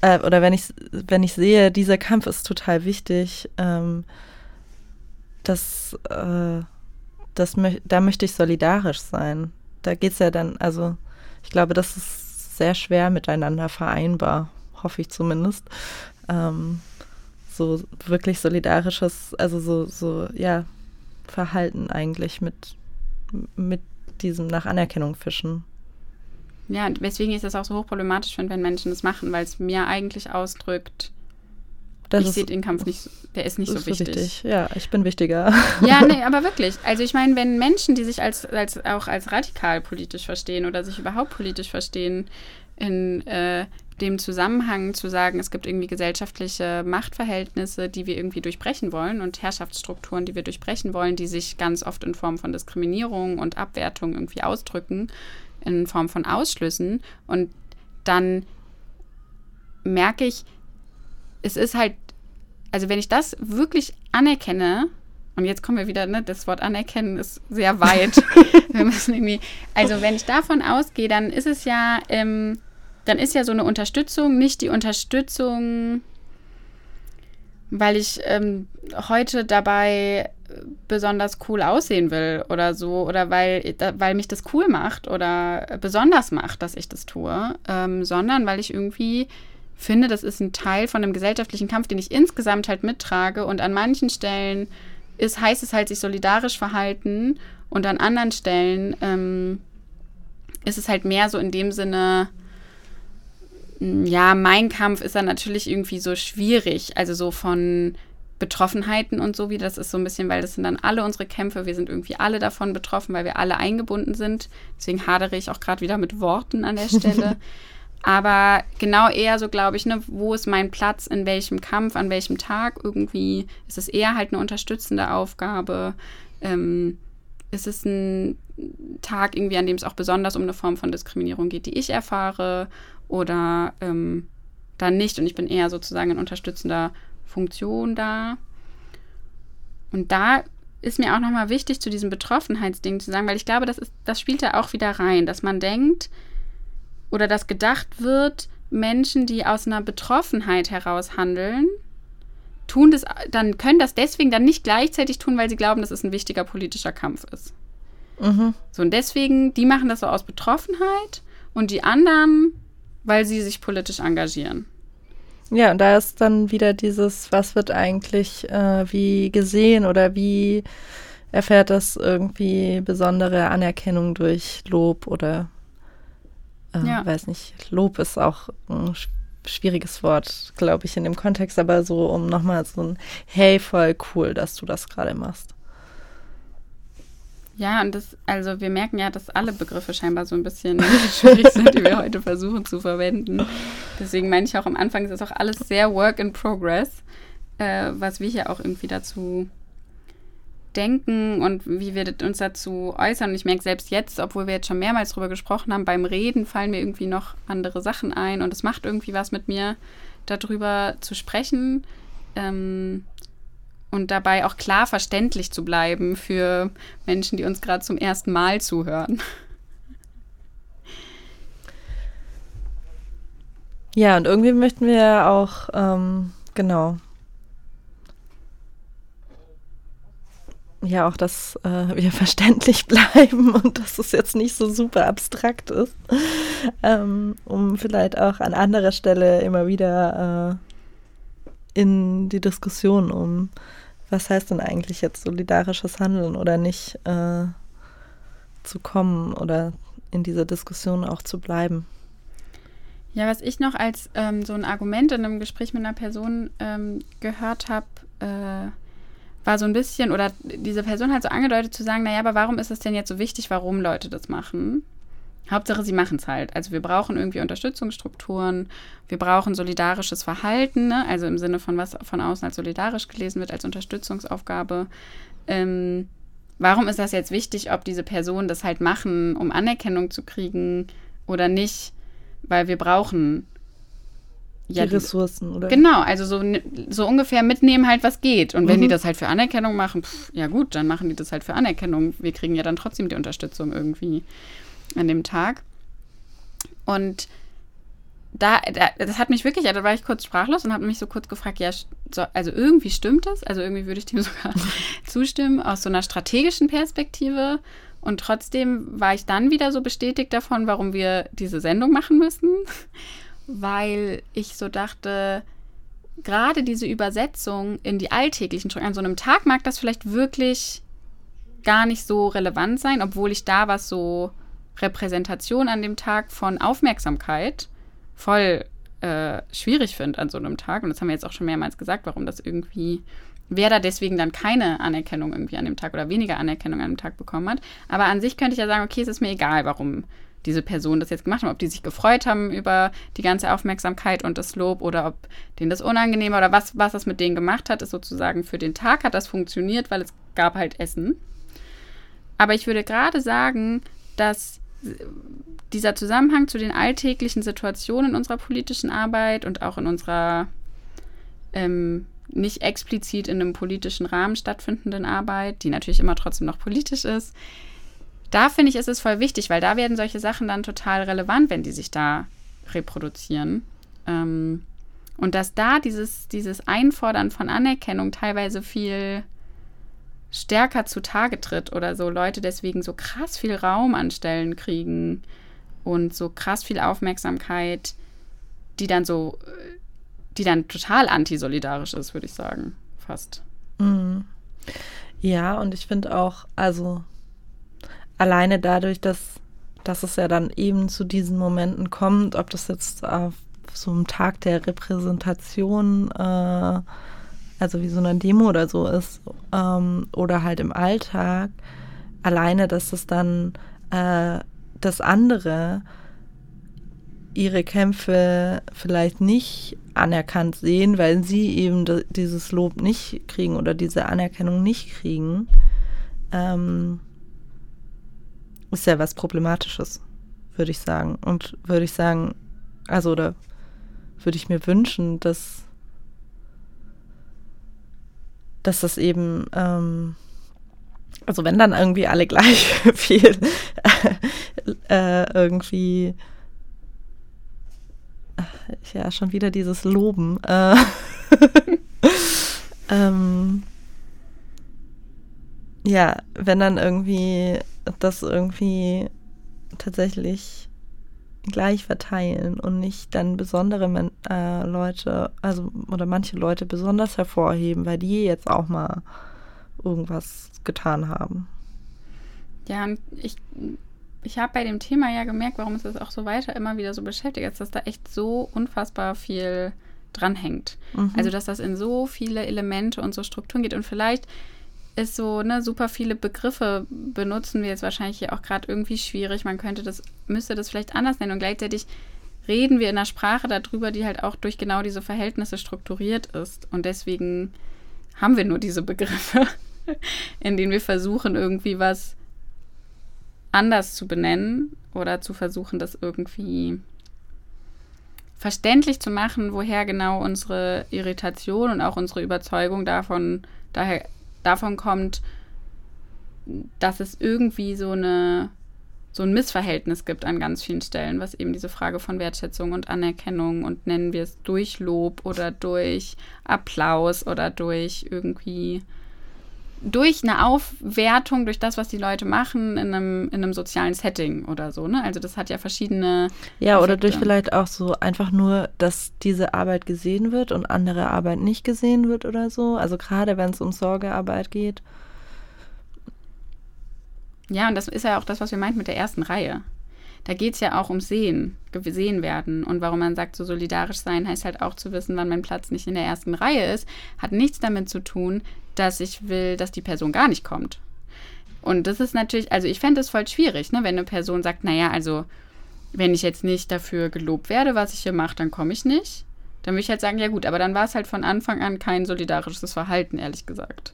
äh, oder wenn ich wenn ich sehe, dieser Kampf ist total wichtig, ähm, das, äh, das da möchte ich solidarisch sein. Da geht es ja dann, also ich glaube, das ist sehr schwer miteinander vereinbar, hoffe ich zumindest. Ähm, so wirklich solidarisches, also so, so, ja, Verhalten eigentlich mit, mit diesem nach Anerkennung fischen. Ja, weswegen ich das auch so hochproblematisch finde, wenn Menschen das machen, weil es mir eigentlich ausdrückt, das ich sehe den Kampf nicht, der ist nicht ist so wichtig. wichtig. Ja, ich bin wichtiger. Ja, nee, aber wirklich. Also ich meine, wenn Menschen, die sich als, als auch als radikal politisch verstehen oder sich überhaupt politisch verstehen, in äh, dem Zusammenhang zu sagen, es gibt irgendwie gesellschaftliche Machtverhältnisse, die wir irgendwie durchbrechen wollen und Herrschaftsstrukturen, die wir durchbrechen wollen, die sich ganz oft in Form von Diskriminierung und Abwertung irgendwie ausdrücken, in Form von Ausschlüssen. Und dann merke ich, es ist halt, also wenn ich das wirklich anerkenne, und jetzt kommen wir wieder, ne, das Wort anerkennen ist sehr weit. wir müssen irgendwie, also wenn ich davon ausgehe, dann ist es ja, ähm, dann ist ja so eine Unterstützung nicht die Unterstützung, weil ich ähm, heute dabei besonders cool aussehen will oder so oder weil, weil mich das cool macht oder besonders macht, dass ich das tue, ähm, sondern weil ich irgendwie finde, das ist ein Teil von einem gesellschaftlichen Kampf, den ich insgesamt halt mittrage. Und an manchen Stellen ist, heißt es halt, sich solidarisch verhalten. Und an anderen Stellen ähm, ist es halt mehr so in dem Sinne, hm, ja, mein Kampf ist dann natürlich irgendwie so schwierig. Also so von Betroffenheiten und so wie das ist so ein bisschen, weil das sind dann alle unsere Kämpfe. Wir sind irgendwie alle davon betroffen, weil wir alle eingebunden sind. Deswegen hadere ich auch gerade wieder mit Worten an der Stelle. Aber genau eher so, glaube ich, ne, wo ist mein Platz, in welchem Kampf, an welchem Tag irgendwie. Ist es eher halt eine unterstützende Aufgabe? Ähm, ist es ein Tag irgendwie, an dem es auch besonders um eine Form von Diskriminierung geht, die ich erfahre? Oder ähm, dann nicht? Und ich bin eher sozusagen in unterstützender Funktion da. Und da ist mir auch nochmal wichtig, zu diesem Betroffenheitsding zu sagen, weil ich glaube, das, ist, das spielt da auch wieder rein, dass man denkt, oder dass gedacht wird, Menschen, die aus einer Betroffenheit heraus handeln, tun das, dann können das deswegen dann nicht gleichzeitig tun, weil sie glauben, dass es ein wichtiger politischer Kampf ist. Mhm. So, und deswegen, die machen das so aus Betroffenheit und die anderen, weil sie sich politisch engagieren. Ja, und da ist dann wieder dieses, was wird eigentlich äh, wie gesehen oder wie erfährt das irgendwie besondere Anerkennung durch Lob oder äh, ja. weiß nicht, Lob ist auch ein schwieriges Wort, glaube ich, in dem Kontext, aber so um nochmal so ein Hey, voll cool, dass du das gerade machst. Ja, und das, also wir merken ja, dass alle Begriffe scheinbar so ein bisschen schwierig sind, die wir heute versuchen zu verwenden. Deswegen meine ich auch am Anfang, ist das auch alles sehr Work in Progress, äh, was wir hier auch irgendwie dazu denken und wie wir uns dazu äußern. Und ich merke selbst jetzt, obwohl wir jetzt schon mehrmals darüber gesprochen haben, beim Reden fallen mir irgendwie noch andere Sachen ein und es macht irgendwie was mit mir, darüber zu sprechen ähm, und dabei auch klar verständlich zu bleiben für Menschen, die uns gerade zum ersten Mal zuhören. Ja, und irgendwie möchten wir auch, ähm, genau, ja auch, dass äh, wir verständlich bleiben und dass es jetzt nicht so super abstrakt ist, ähm, um vielleicht auch an anderer Stelle immer wieder äh, in die Diskussion um was heißt denn eigentlich jetzt solidarisches Handeln oder nicht äh, zu kommen oder in dieser Diskussion auch zu bleiben. Ja, was ich noch als ähm, so ein Argument in einem Gespräch mit einer Person ähm, gehört habe, äh, war so ein bisschen, oder diese Person hat so angedeutet zu sagen, naja, aber warum ist es denn jetzt so wichtig, warum Leute das machen? Hauptsache, sie machen es halt. Also wir brauchen irgendwie Unterstützungsstrukturen, wir brauchen solidarisches Verhalten, ne? also im Sinne von was von außen als solidarisch gelesen wird, als Unterstützungsaufgabe. Ähm, warum ist das jetzt wichtig, ob diese Personen das halt machen, um Anerkennung zu kriegen oder nicht? Weil wir brauchen ja, die Ressourcen, oder? Genau, also so, so ungefähr mitnehmen halt, was geht. Und wenn mhm. die das halt für Anerkennung machen, pff, ja gut, dann machen die das halt für Anerkennung. Wir kriegen ja dann trotzdem die Unterstützung irgendwie an dem Tag. Und da, da, das hat mich wirklich, da war ich kurz sprachlos und habe mich so kurz gefragt, ja, so, also irgendwie stimmt das, also irgendwie würde ich dem sogar zustimmen, aus so einer strategischen Perspektive. Und trotzdem war ich dann wieder so bestätigt davon, warum wir diese Sendung machen müssen, weil ich so dachte, gerade diese Übersetzung in die alltäglichen Strukturen, an so einem Tag mag das vielleicht wirklich gar nicht so relevant sein, obwohl ich da was so Repräsentation an dem Tag von Aufmerksamkeit voll äh, schwierig finde an so einem Tag. Und das haben wir jetzt auch schon mehrmals gesagt, warum das irgendwie, wer da deswegen dann keine Anerkennung irgendwie an dem Tag oder weniger Anerkennung an dem Tag bekommen hat. Aber an sich könnte ich ja sagen, okay, es ist mir egal, warum diese Person das jetzt gemacht haben, ob die sich gefreut haben über die ganze Aufmerksamkeit und das Lob oder ob denen das unangenehm war oder was, was das mit denen gemacht hat, ist sozusagen für den Tag hat das funktioniert, weil es gab halt Essen. Aber ich würde gerade sagen, dass dieser Zusammenhang zu den alltäglichen Situationen in unserer politischen Arbeit und auch in unserer ähm, nicht explizit in einem politischen Rahmen stattfindenden Arbeit, die natürlich immer trotzdem noch politisch ist, da finde ich, ist es voll wichtig, weil da werden solche Sachen dann total relevant, wenn die sich da reproduzieren. Ähm, und dass da dieses, dieses Einfordern von Anerkennung teilweise viel stärker zutage tritt oder so Leute deswegen so krass viel Raum an Stellen kriegen und so krass viel Aufmerksamkeit, die dann so, die dann total antisolidarisch ist, würde ich sagen, fast. Mhm. Ja, und ich finde auch, also alleine dadurch, dass, dass es ja dann eben zu diesen Momenten kommt, ob das jetzt auf so einem Tag der Repräsentation, äh, also wie so eine Demo oder so ist, ähm, oder halt im Alltag, alleine, dass es dann äh, das andere ihre Kämpfe vielleicht nicht anerkannt sehen, weil sie eben dieses Lob nicht kriegen oder diese Anerkennung nicht kriegen. Ähm, ist ja was Problematisches, würde ich sagen. Und würde ich sagen, also oder würde ich mir wünschen, dass, dass das eben, ähm, also wenn dann irgendwie alle gleich viel äh, irgendwie ja, schon wieder dieses Loben. Äh, ähm, ja, wenn dann irgendwie das irgendwie tatsächlich gleich verteilen und nicht dann besondere Men äh, Leute, also oder manche Leute besonders hervorheben, weil die jetzt auch mal irgendwas getan haben. Ja, ich, ich habe bei dem Thema ja gemerkt, warum es das auch so weiter immer wieder so beschäftigt, ist, dass da echt so unfassbar viel dranhängt. Mhm. Also, dass das in so viele Elemente und so Strukturen geht und vielleicht ist so, ne, super viele Begriffe benutzen wir jetzt wahrscheinlich hier auch gerade irgendwie schwierig. Man könnte das, müsste das vielleicht anders nennen. Und gleichzeitig reden wir in einer Sprache darüber, die halt auch durch genau diese Verhältnisse strukturiert ist. Und deswegen haben wir nur diese Begriffe, in denen wir versuchen, irgendwie was anders zu benennen oder zu versuchen, das irgendwie verständlich zu machen, woher genau unsere Irritation und auch unsere Überzeugung davon daher davon kommt, dass es irgendwie so eine so ein Missverhältnis gibt an ganz vielen Stellen, was eben diese Frage von Wertschätzung und Anerkennung und nennen wir es durch Lob oder durch Applaus oder durch irgendwie durch eine Aufwertung, durch das, was die Leute machen, in einem, in einem sozialen Setting oder so. Ne? Also das hat ja verschiedene. Ja, Effekte. oder durch vielleicht auch so einfach nur, dass diese Arbeit gesehen wird und andere Arbeit nicht gesehen wird oder so. Also gerade wenn es um Sorgearbeit geht. Ja, und das ist ja auch das, was wir meinten mit der ersten Reihe. Da geht es ja auch um Sehen, gesehen werden. Und warum man sagt, so solidarisch sein heißt halt auch zu wissen, wann mein Platz nicht in der ersten Reihe ist, hat nichts damit zu tun, dass ich will, dass die Person gar nicht kommt. Und das ist natürlich, also ich fände es voll schwierig, ne, wenn eine Person sagt, naja, also wenn ich jetzt nicht dafür gelobt werde, was ich hier mache, dann komme ich nicht. Dann würde ich halt sagen, ja gut, aber dann war es halt von Anfang an kein solidarisches Verhalten, ehrlich gesagt.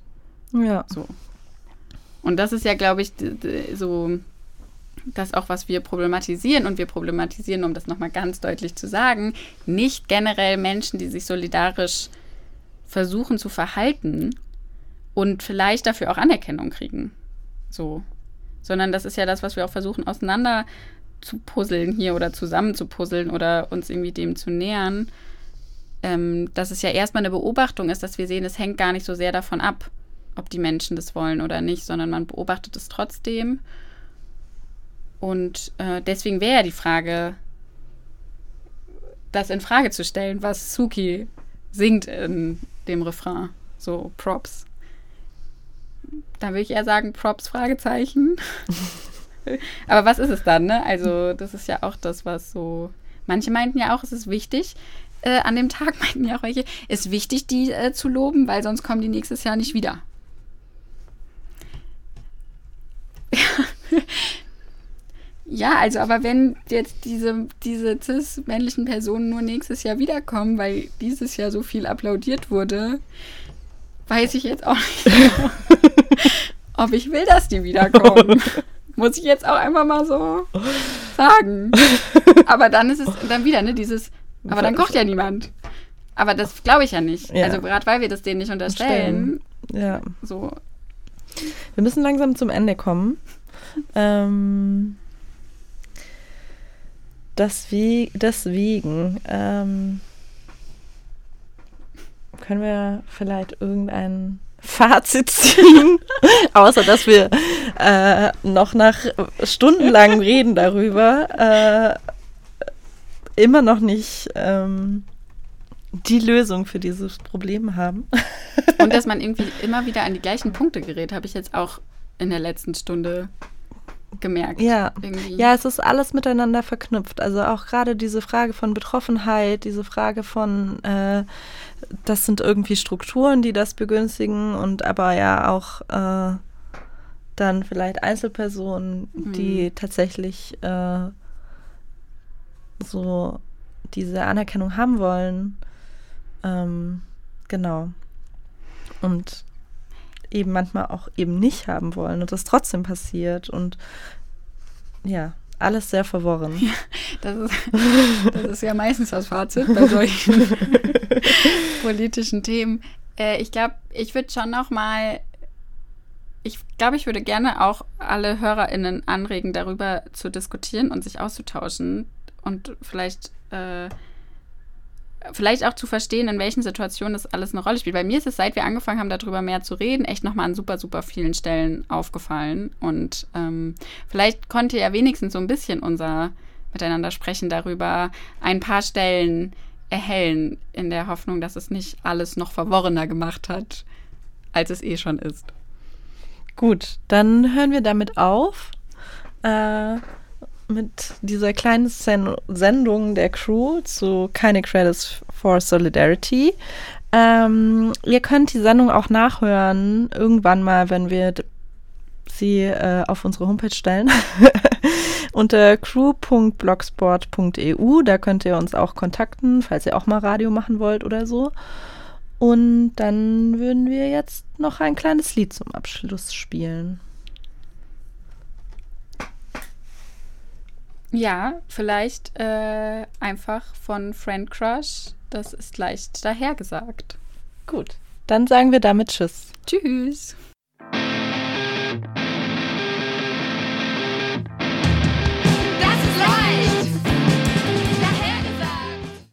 Ja. So. Und das ist ja, glaube ich, so das auch, was wir problematisieren. Und wir problematisieren, um das nochmal ganz deutlich zu sagen, nicht generell Menschen, die sich solidarisch versuchen zu verhalten und vielleicht dafür auch Anerkennung kriegen. So. Sondern das ist ja das, was wir auch versuchen, auseinander zu puzzeln hier oder zusammen zu puzzeln oder uns irgendwie dem zu nähern. Ähm, dass es ja erstmal eine Beobachtung ist, dass wir sehen, es hängt gar nicht so sehr davon ab, ob die Menschen das wollen oder nicht, sondern man beobachtet es trotzdem. Und äh, deswegen wäre ja die Frage, das in Frage zu stellen, was Suki singt in dem Refrain. So Props. Da würde ich eher sagen, Props, Fragezeichen. Aber was ist es dann, ne? Also, das ist ja auch das, was so. Manche meinten ja auch, es ist wichtig. Äh, an dem Tag meinten ja auch welche, es ist wichtig, die äh, zu loben, weil sonst kommen die nächstes Jahr nicht wieder. ja, also, aber wenn jetzt diese, diese cis-männlichen Personen nur nächstes Jahr wiederkommen, weil dieses Jahr so viel applaudiert wurde, weiß ich jetzt auch nicht, ob ich will, dass die wiederkommen. Muss ich jetzt auch einfach mal so sagen. Aber dann ist es dann wieder, ne, dieses, aber dann kocht ja niemand. Aber das glaube ich ja nicht. Ja. Also gerade weil wir das denen nicht unterstellen. Ja. So. Wir müssen langsam zum Ende kommen. Ähm, deswegen ähm, können wir vielleicht irgendein Fazit ziehen, außer dass wir äh, noch nach stundenlangem Reden darüber äh, immer noch nicht ähm, die Lösung für dieses Problem haben. Und dass man irgendwie immer wieder an die gleichen Punkte gerät, habe ich jetzt auch in der letzten Stunde gemerkt. Ja. Irgendwie. ja, es ist alles miteinander verknüpft. Also auch gerade diese Frage von Betroffenheit, diese Frage von, äh, das sind irgendwie Strukturen, die das begünstigen und aber ja auch äh, dann vielleicht Einzelpersonen, mhm. die tatsächlich äh, so diese Anerkennung haben wollen. Ähm, genau. Und eben manchmal auch eben nicht haben wollen und das trotzdem passiert und ja, alles sehr verworren. Ja, das, ist, das ist ja meistens das Fazit bei solchen politischen Themen. Äh, ich glaube, ich würde schon noch mal ich glaube, ich würde gerne auch alle HörerInnen anregen, darüber zu diskutieren und sich auszutauschen und vielleicht äh, vielleicht auch zu verstehen, in welchen Situationen das alles eine Rolle spielt. Bei mir ist es, seit wir angefangen haben, darüber mehr zu reden, echt nochmal an super, super vielen Stellen aufgefallen. Und ähm, vielleicht konnte ja wenigstens so ein bisschen unser Miteinander sprechen darüber ein paar Stellen erhellen, in der Hoffnung, dass es nicht alles noch verworrener gemacht hat, als es eh schon ist. Gut, dann hören wir damit auf. Äh, mit dieser kleinen Sen Sendung der Crew zu Keine Credits for Solidarity. Ähm, ihr könnt die Sendung auch nachhören, irgendwann mal, wenn wir sie äh, auf unsere Homepage stellen. Unter crew.blogsport.eu. Da könnt ihr uns auch kontakten, falls ihr auch mal Radio machen wollt oder so. Und dann würden wir jetzt noch ein kleines Lied zum Abschluss spielen. Ja, vielleicht äh, einfach von Friend Crush. Das ist leicht dahergesagt. Gut, dann sagen wir damit Tschüss. Tschüss.